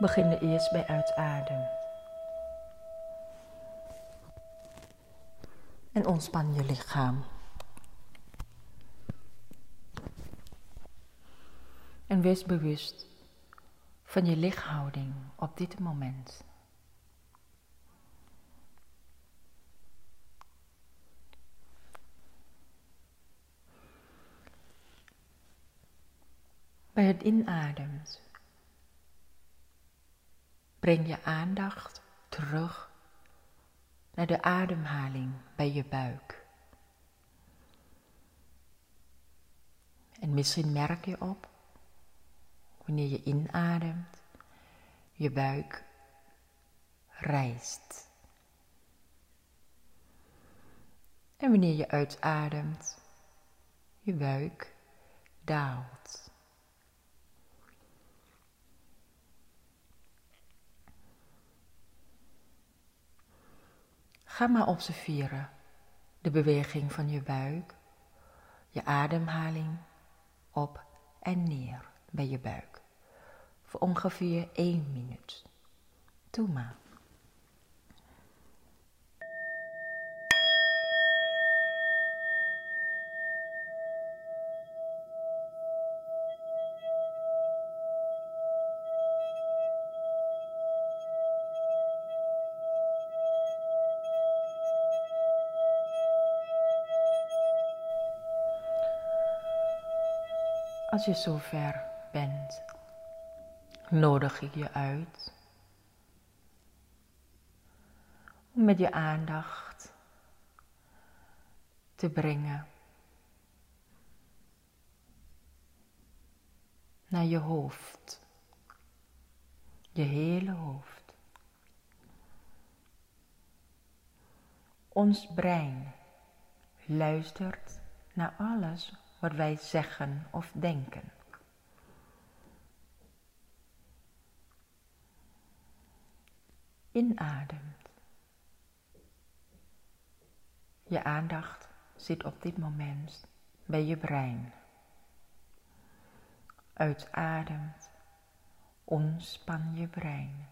beginnen eerst bij uitadem. En ontspan je lichaam. En wees bewust van je lichaamhouding op dit moment. Bij het inademt breng je aandacht terug naar de ademhaling bij je buik. En misschien merk je op, wanneer je inademt, je buik rijst. En wanneer je uitademt, je buik daalt. Ga maar observeren de beweging van je buik, je ademhaling op en neer bij je buik. Voor ongeveer één minuut. Doe maar. Als je zover bent, nodig ik je uit om met je aandacht te brengen naar je hoofd, je hele hoofd. Ons brein luistert naar alles wat wij zeggen of denken. Inademt. Je aandacht zit op dit moment bij je brein. Uitademt. Ontspan je brein.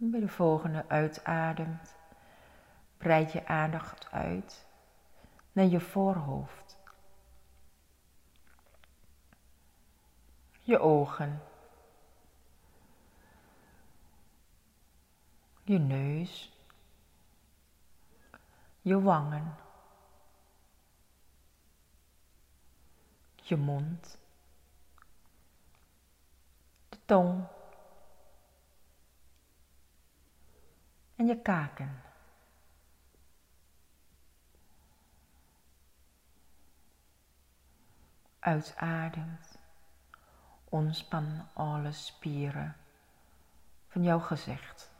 Bij de volgende uitademt, breid je aandacht uit naar je voorhoofd. Je ogen. Je neus. Je wangen. Je mond. De tong. En je kaken. Uitademt, ontspan alle spieren van jouw gezicht.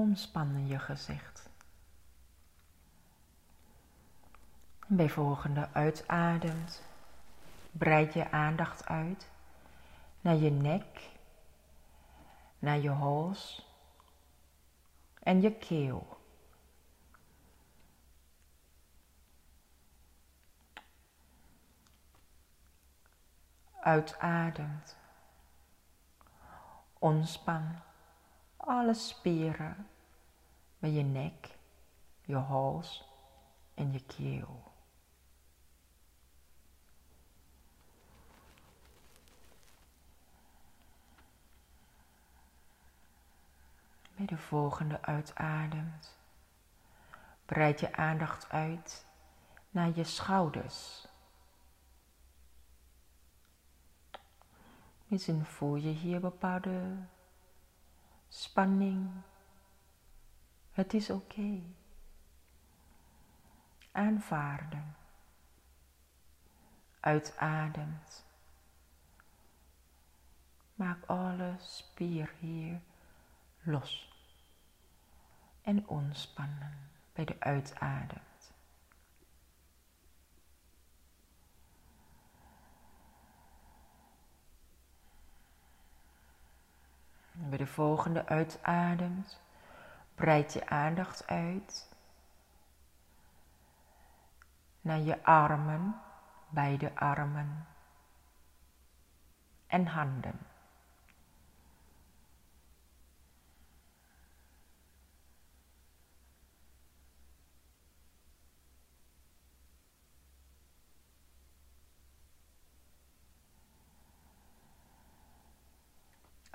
Ontspannen je gezicht. En bij volgende uitademt, breid je aandacht uit naar je nek, naar je hals en je keel. Uitademt. Ontspan alle spieren bij je nek, je hals en je keel. Bij de volgende uitademt, breid je aandacht uit naar je schouders. Misschien voel je hier bepaalde spanning. Het is oké. Aanvaarden. Uitademt. Maak alle spier hier los en ontspannen bij de uitadem. Bij de volgende uitademt, breid je aandacht uit naar je armen, beide armen en handen.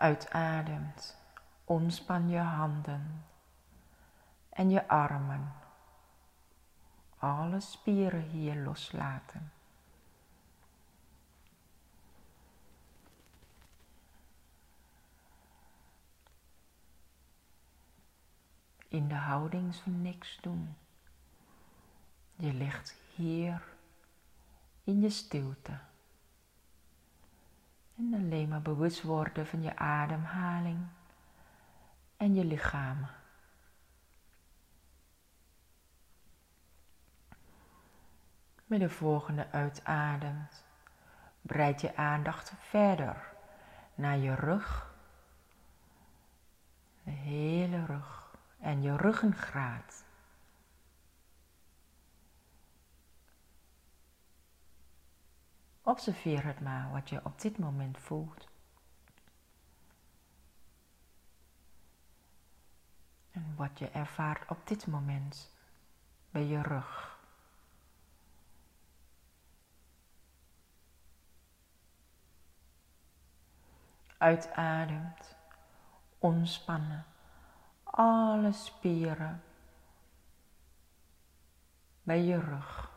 Uitademt, ontspan je handen en je armen. Alle spieren hier loslaten. In de houding van niks doen. Je ligt hier in je stilte. En alleen maar bewust worden van je ademhaling en je lichaam. Met de volgende uitademt, breid je aandacht verder naar je rug, de hele rug en je ruggengraat. Observeer het maar wat je op dit moment voelt. En wat je ervaart op dit moment bij je rug. Uitademt, ontspannen alle spieren bij je rug.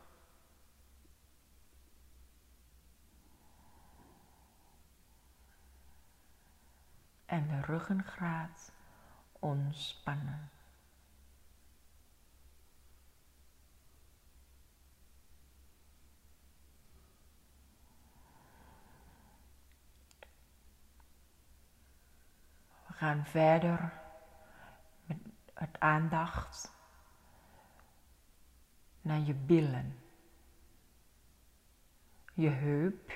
En de ruggengraat ontspannen. We gaan verder met het aandacht naar je billen, je heup,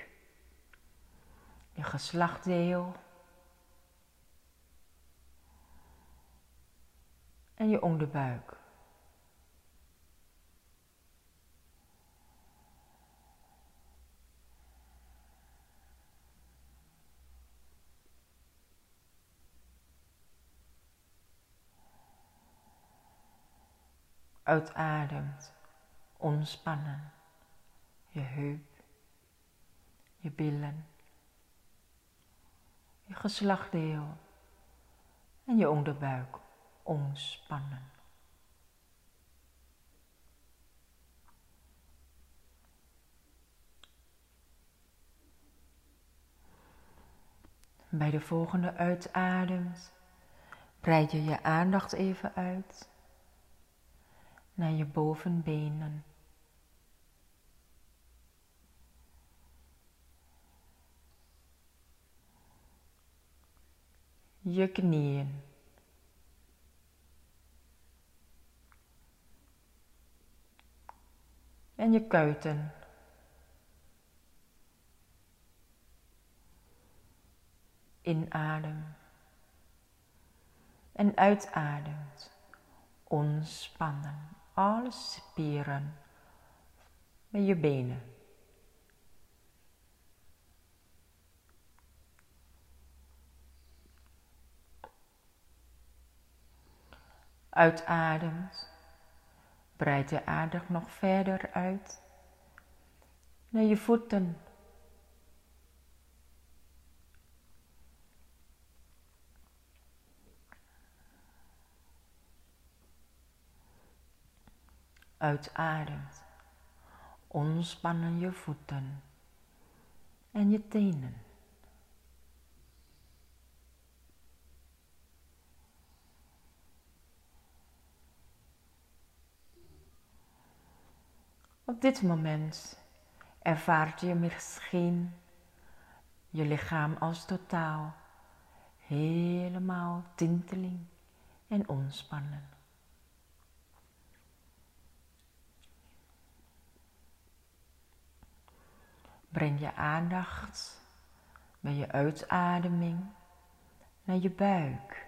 je geslachtdeel en je onderbuik. Uitademt, ontspannen, je heup, je billen, je geslachtdeel en je onderbuik ontspannen. Bij de volgende uitademt, breid je je aandacht even uit naar je bovenbenen. Je knieën. En je kuiten. Inadem en uitademt. Ontspannen alle spieren met je benen. Uitademt Breid de aandacht nog verder uit naar je voeten. Uitademt. Ontspannen je voeten en je tenen. Op dit moment ervaart je misschien je lichaam als totaal helemaal tinteling en ontspannen. Breng je aandacht bij je uitademing naar je buik.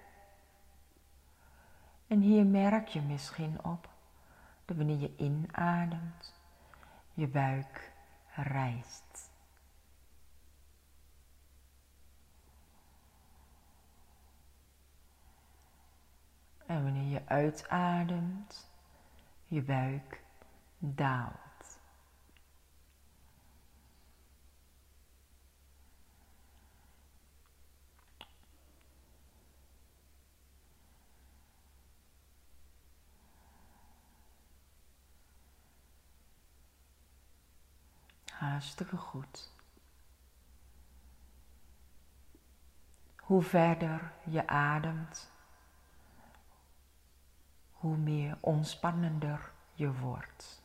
En hier merk je misschien op dat wanneer je inademt, je buik rijst. En wanneer je uitademt, je buik daalt. Hartstikke goed. Hoe verder je ademt, hoe meer ontspannender je wordt.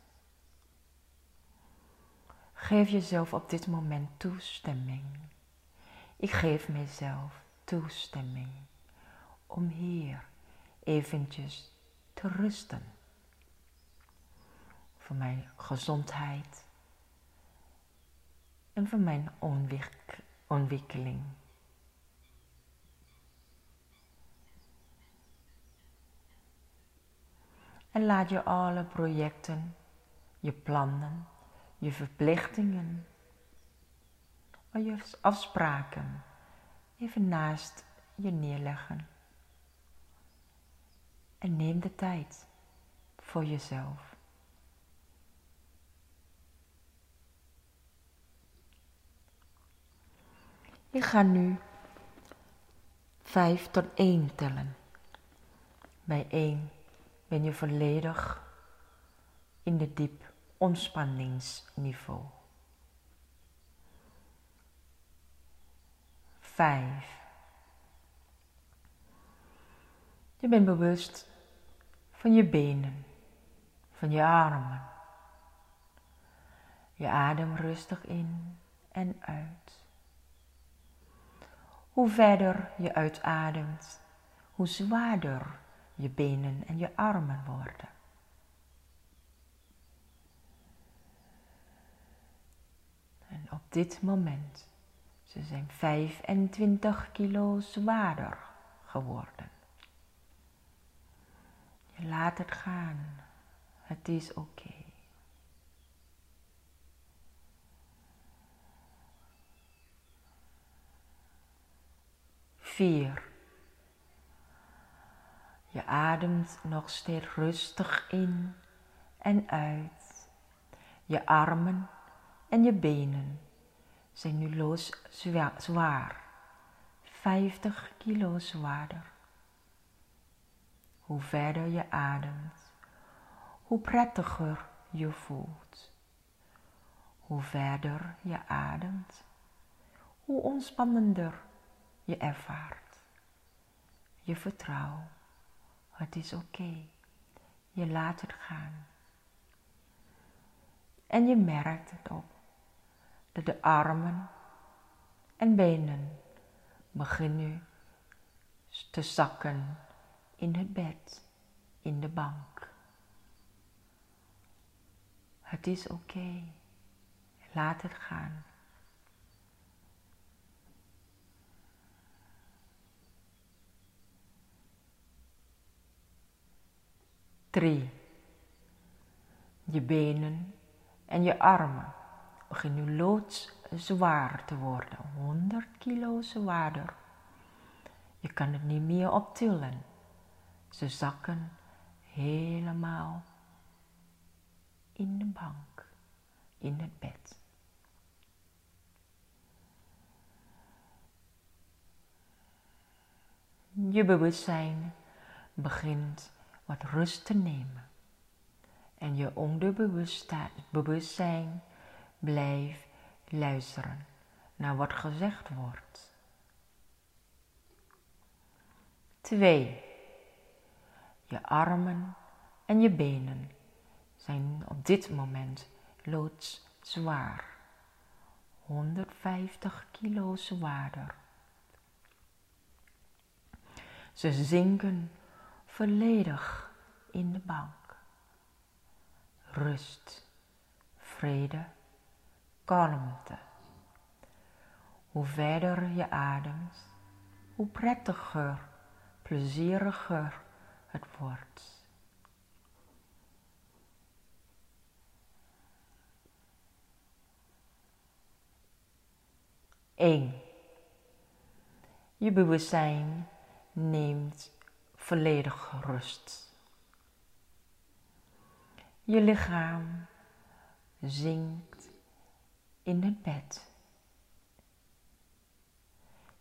Geef jezelf op dit moment toestemming. Ik geef mezelf toestemming om hier eventjes te rusten. Voor mijn gezondheid voor mijn ontwikkeling. En laat je alle projecten, je plannen, je verplichtingen, je afspraken even naast je neerleggen. En neem de tijd voor jezelf. Ik ga nu 5 tot 1 tellen. Bij 1 ben je volledig in de diep ontspanningsniveau. 5. Je bent bewust van je benen, van je armen. Je adem rustig in en uit. Hoe verder je uitademt, hoe zwaarder je benen en je armen worden. En op dit moment, ze zijn 25 kilo zwaarder geworden. Je laat het gaan. Het is oké. Vier. Je ademt nog steeds rustig in en uit. Je armen en je benen zijn nu los zwaar. 50 kilo zwaarder. Hoe verder je ademt, hoe prettiger je voelt. Hoe verder je ademt, hoe ontspannender je ervaart. Je vertrouwt. Het is oké. Je laat het gaan. En je merkt het op dat de armen en benen beginnen te zakken in het bed, in de bank. Het is oké. Laat het gaan. 3. Je benen en je armen beginnen nu loodzwaar te worden, 100 kilo zwaarder. Je kan het niet meer optillen. Ze zakken helemaal in de bank, in het bed. Je bewustzijn begint wat rust te nemen. En je onderbewustzijn blijft luisteren naar wat gezegd wordt. 2. Je armen en je benen zijn op dit moment loodzwaar. 150 kilo zwaarder. Ze zinken volledig in de bank. Rust, vrede, kalmte. Hoe verder je ademt, hoe prettiger, plezieriger het wordt. Eén. Je bewustzijn neemt volledig rust. Je lichaam zinkt in het bed.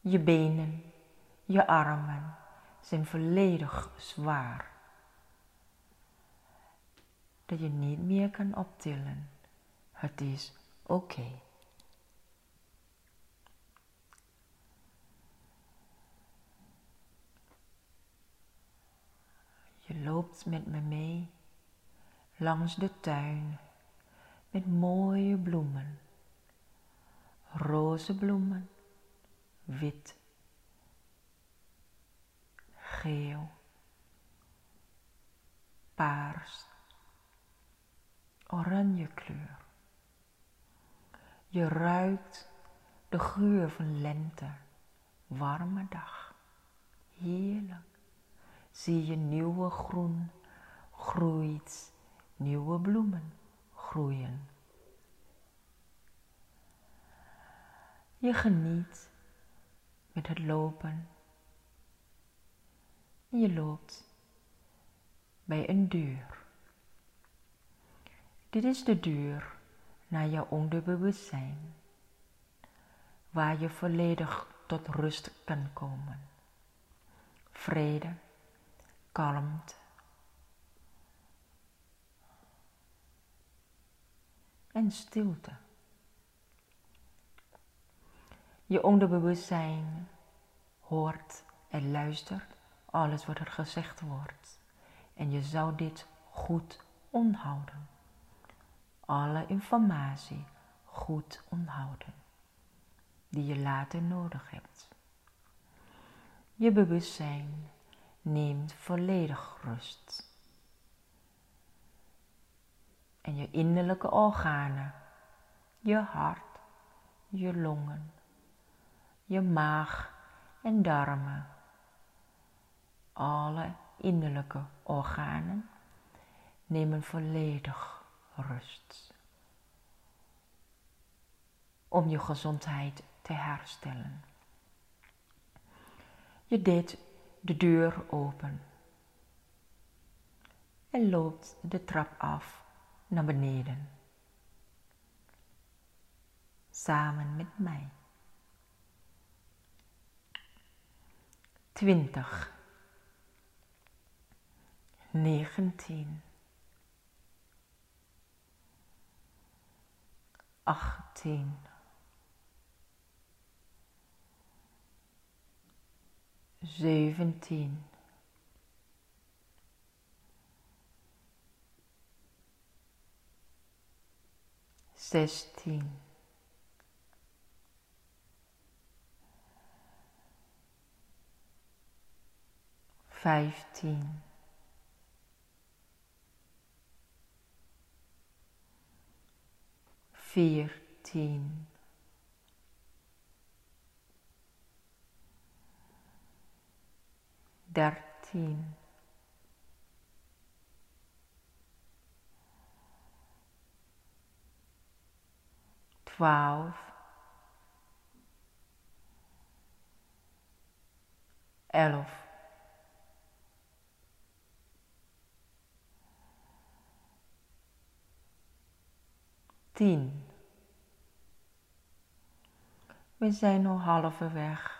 Je benen, je armen zijn volledig zwaar. Dat je niet meer kan optillen. Het is oké. Je loopt met me mee langs de tuin met mooie bloemen, roze bloemen, wit, geel, paars, oranje kleur. Je ruikt de geur van lente, warme dag, heerlijk zie je nieuwe groen groeit, nieuwe bloemen groeien. Je geniet met het lopen. Je loopt bij een deur. Dit is de deur naar je onderbewustzijn, waar je volledig tot rust kan komen. Vrede kalmte. En stilte. Je onderbewustzijn hoort en luistert alles wat er gezegd wordt. En je zou dit goed onthouden. Alle informatie goed onthouden. Die je later nodig hebt. Je bewustzijn neemt volledig rust. En je innerlijke organen, je hart, je longen, je maag en darmen, alle innerlijke organen nemen volledig rust. Om je gezondheid te herstellen. Je deed de deur open en loopt de trap af naar beneden. Samen met mij. Twintig. Negentien. Achttien. Zeventien. Zestien. Vijftien. Veertien. Dertien. Twaalf. Elf. Tien. We zijn al halverwege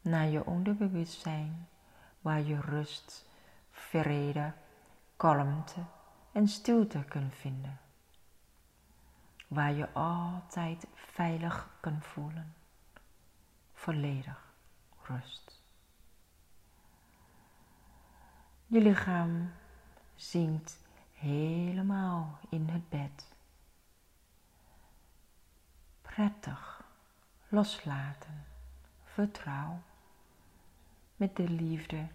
naar je onderbewustzijn waar je rust, vrede, kalmte en stilte kunt vinden. Waar je altijd veilig kunt voelen. Volledig rust. Je lichaam zinkt helemaal in het bed. Prettig, loslaten, vertrouw met de liefde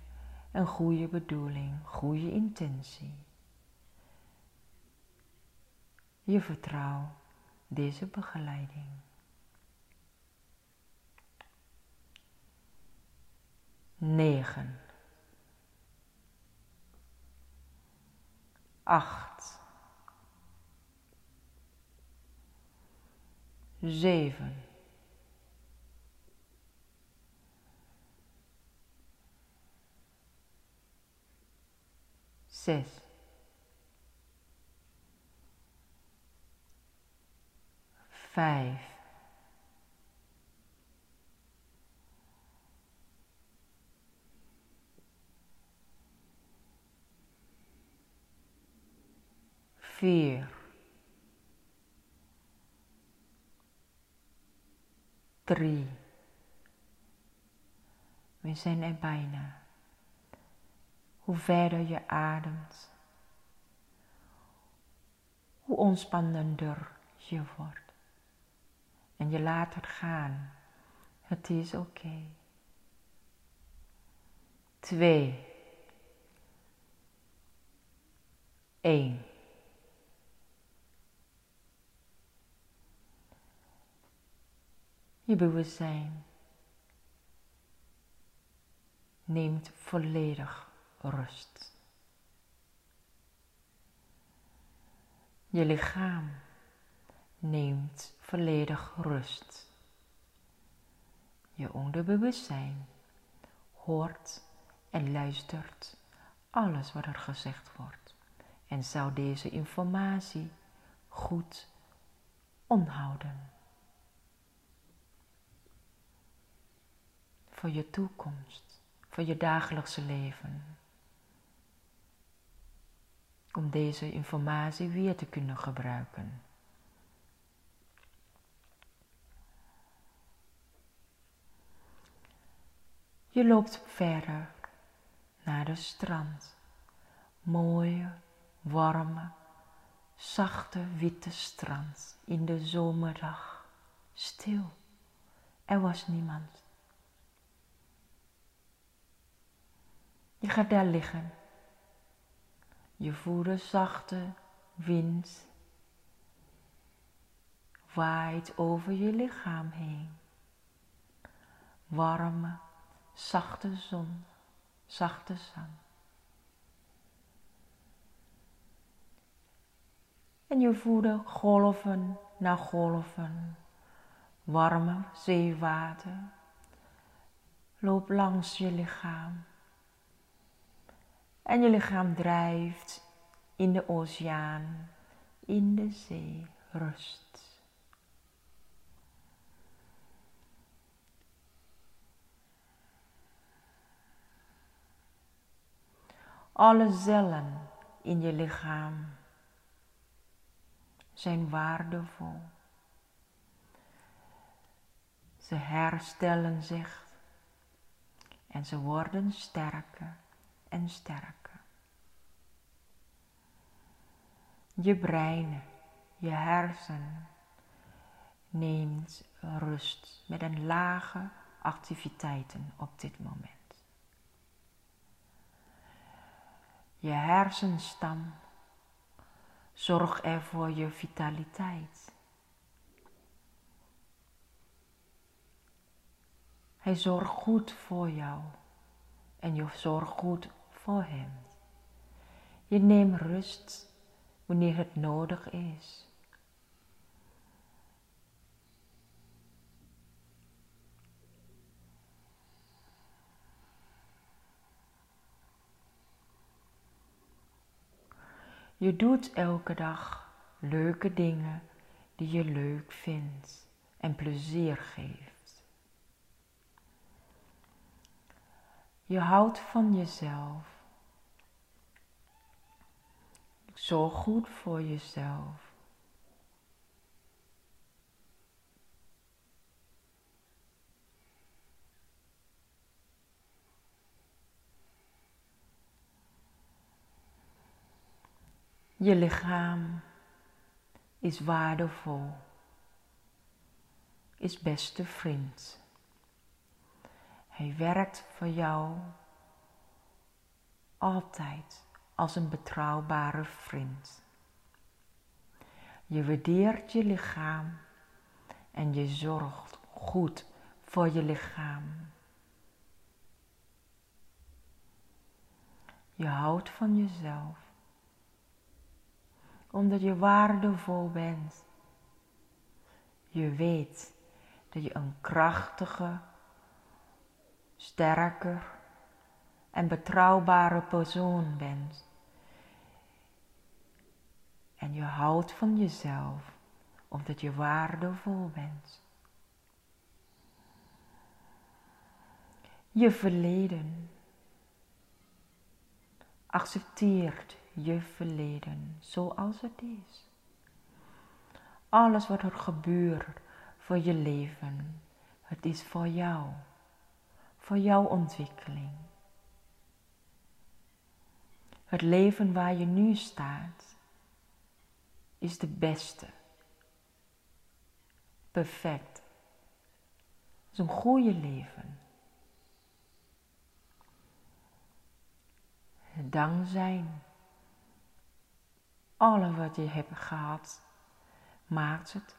en goede bedoeling, goede intentie. Je vertrouw deze begeleiding. Negen. Acht. Zeven. Zes. Vijf. Vier. Drie. We zijn er bijna hoe verder je ademt, hoe ontspannender je wordt. En je laat het gaan. Het is oké. Okay. Twee. Eén. Je bewustzijn neemt volledig rust. Je lichaam neemt volledig rust. Je onderbewustzijn hoort en luistert alles wat er gezegd wordt en zou deze informatie goed onthouden. Voor je toekomst, voor je dagelijkse leven om deze informatie weer te kunnen gebruiken. Je loopt verder naar de strand. Mooie, warme, zachte, witte strand in de zomerdag. Stil. Er was niemand. Je gaat daar liggen je voelt zachte wind waait over je lichaam heen. Warme, zachte zon, zachte zon. En je voelt golven na golven, warme zeewater loopt langs je lichaam. En je lichaam drijft in de oceaan, in de zee, rust. Alle cellen in je lichaam zijn waardevol. Ze herstellen zich en ze worden sterker en sterker. Je brein, je hersen neemt rust met een lage activiteiten op dit moment. Je hersenstam zorgt er voor je vitaliteit. Hij zorgt goed voor jou en je zorgt goed voor Hem. Je neemt rust wanneer het nodig is. Je doet elke dag leuke dingen die je leuk vindt en plezier geeft. Je houdt van jezelf Zorg goed voor jezelf. Je lichaam is waardevol, is beste vriend. Hij werkt voor jou altijd als een betrouwbare vriend. Je waardeert je lichaam en je zorgt goed voor je lichaam. Je houdt van jezelf, omdat je waardevol bent. Je weet dat je een krachtige, sterker en betrouwbare persoon bent. En je houdt van jezelf omdat je waardevol bent. Je verleden. Accepteert je verleden zoals het is. Alles wat er gebeurt voor je leven, het is voor jou, voor jouw ontwikkeling. Het leven waar je nu staat is de beste. Perfect. Het is een goede leven. Dankzij alles wat je hebt gehad, maakt het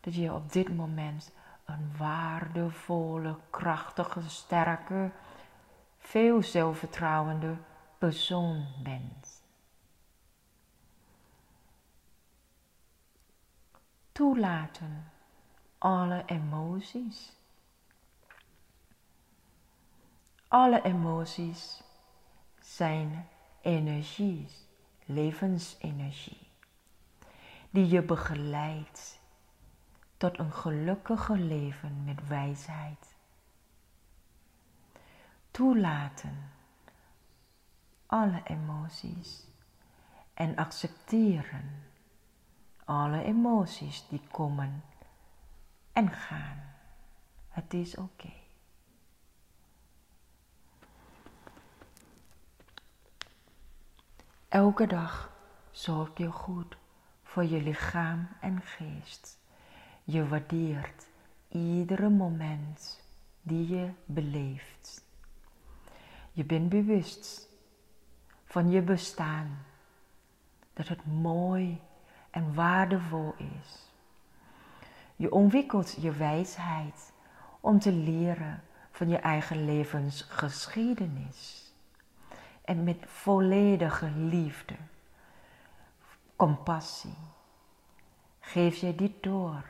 dat je op dit moment een waardevolle, krachtige, sterke, veel zelfvertrouwende persoon bent. Toelaten alle emoties. Alle emoties zijn energie, levensenergie, die je begeleidt tot een gelukkige leven met wijsheid. Toelaten alle emoties en accepteren alle emoties die komen en gaan. Het is oké. Elke dag zorg je goed voor je lichaam en geest. Je waardeert iedere moment die je beleeft. Je bent bewust van je bestaan, dat het mooi en waardevol is. Je ontwikkelt je wijsheid om te leren van je eigen levensgeschiedenis. En met volledige liefde, compassie, geef je dit door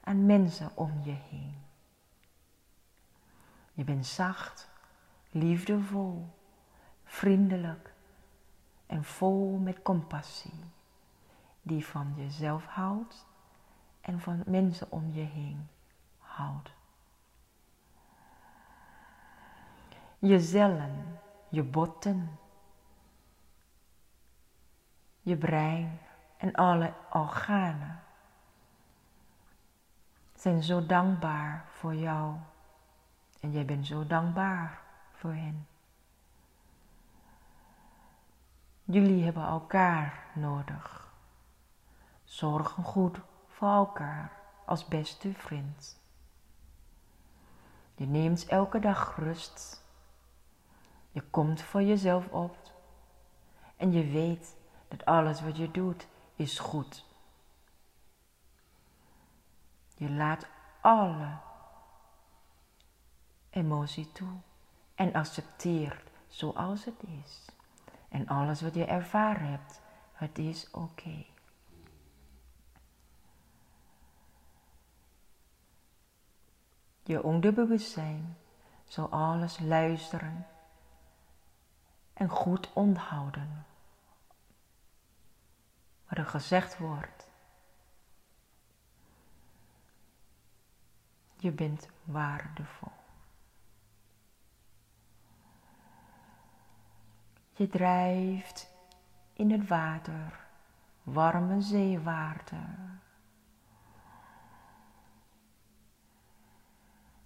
aan mensen om je heen. Je bent zacht, liefdevol, vriendelijk en vol met compassie, die van jezelf houdt en van mensen om je heen houdt. Je cellen, je botten, je brein en alle organen zijn zo dankbaar voor jou en jij bent zo dankbaar voor hen. Jullie hebben elkaar nodig. Zorgen goed voor elkaar als beste vriend. Je neemt elke dag rust. Je komt voor jezelf op. En je weet dat alles wat je doet is goed. Je laat alle emotie toe en accepteert zoals het is. En alles wat je ervaren hebt, het is oké. Je onderbewustzijn zal alles luisteren en goed onthouden wat er gezegd wordt. Je bent waardevol. Je drijft in het water, warme zeewater.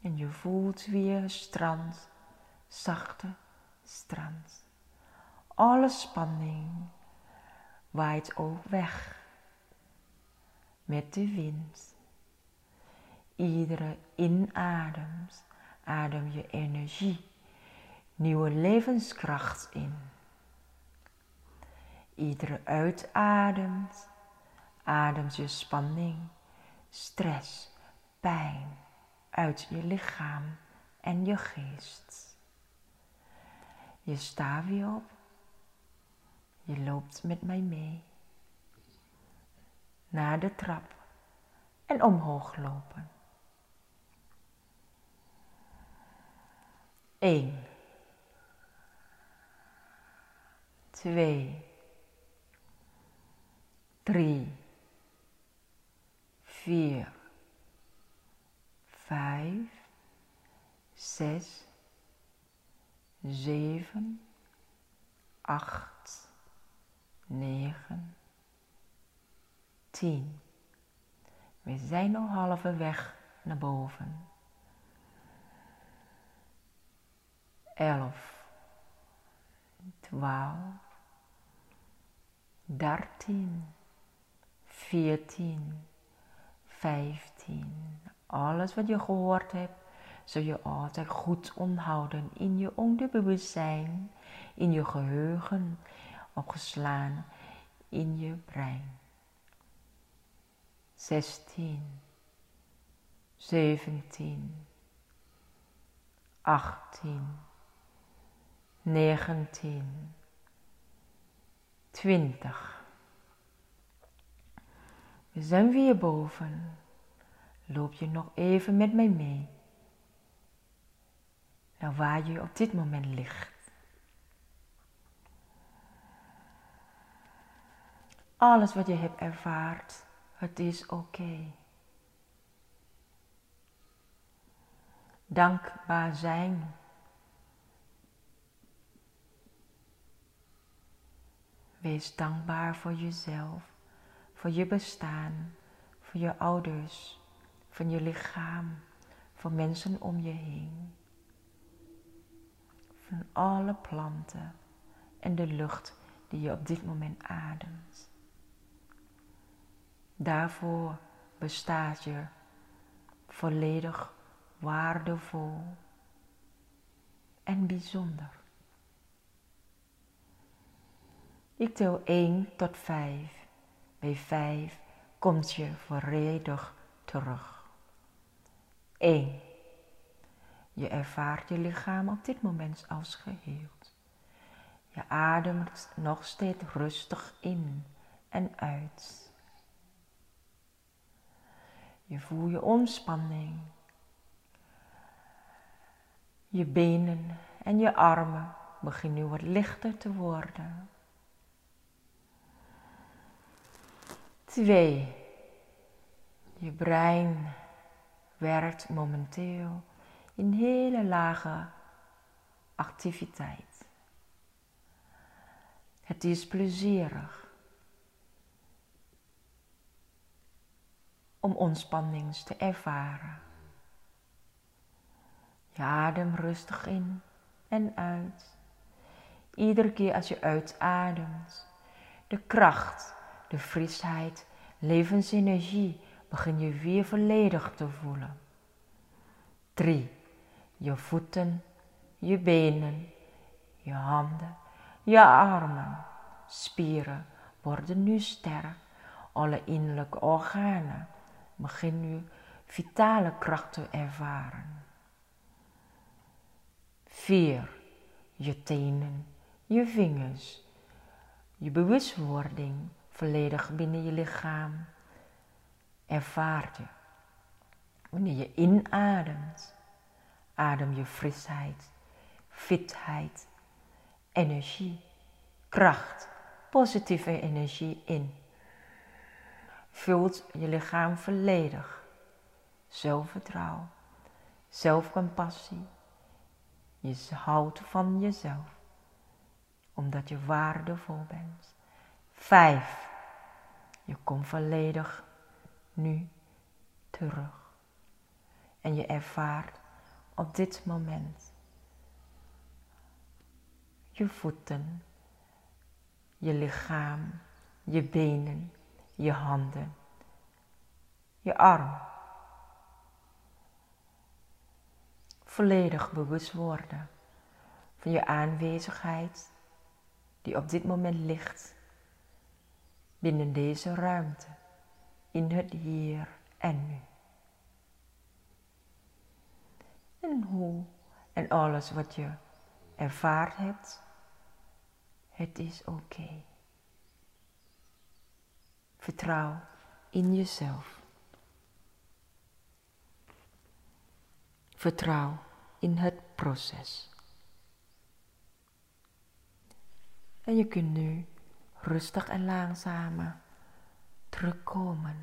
En je voelt weer strand, zachte strand. Alle spanning waait ook weg met de wind. Iedere inademt adem je energie, nieuwe levenskracht in. Iedere uitademt, ademt je spanning, stress, pijn uit je lichaam en je geest. Je staat weer op, je loopt met mij mee. Naar de trap en omhoog lopen. 1 2 3 4 5 6 7 8 9 10 We zijn al halverwege naar boven. 11 12 13 14 15 Alles wat je gehoord hebt, zul je altijd goed onthouden in je onderbewustzijn, in je geheugen, opgeslaan in je brein. 16 17 18 19, 20. We zijn weer boven. Loop je nog even met mij mee. Nou waar je op dit moment ligt. Alles wat je hebt ervaard, het is oké. Dankbaar zijn Wees dankbaar voor jezelf, voor je bestaan, voor je ouders, voor je lichaam, voor mensen om je heen. Van alle planten en de lucht die je op dit moment ademt. Daarvoor bestaat je volledig waardevol en bijzonder. Ik tel 1 tot 5. Bij 5 komt je volledig terug. 1. Je ervaart je lichaam op dit moment als geheel. Je ademt nog steeds rustig in en uit. Je voelt je ontspanning. Je benen en je armen beginnen nu wat lichter te worden. 2. Je brein werkt momenteel in hele lage activiteit. Het is plezierig om ontspanning te ervaren. Je adem rustig in en uit. Iedere keer als je uitademt, de kracht de frisheid, levensenergie begin je weer volledig te voelen. 3. Je voeten, je benen, je handen, je armen, spieren worden nu sterk. Alle innerlijke organen beginnen nu vitale kracht te ervaren. 4. Je tenen, je vingers, je bewustwording volledig binnen je lichaam ervaart je. Wanneer je inademt, adem je frisheid, fitheid, energie, kracht, positieve energie in. Vult je lichaam volledig. Zelfvertrouwen, zelfcompassie. Je houdt van jezelf, omdat je waardevol bent. Vijf. Je komt volledig nu terug. En je ervaart op dit moment je voeten, je lichaam, je benen, je handen, je arm. volledig bewust worden van je aanwezigheid die op dit moment ligt binnen deze ruimte, in het hier en nu. En hoe en alles wat je ervaard hebt, het is oké. Vertrouw in jezelf. Vertrouw in het proces. En je kunt nu rustig en langzamer terugkomen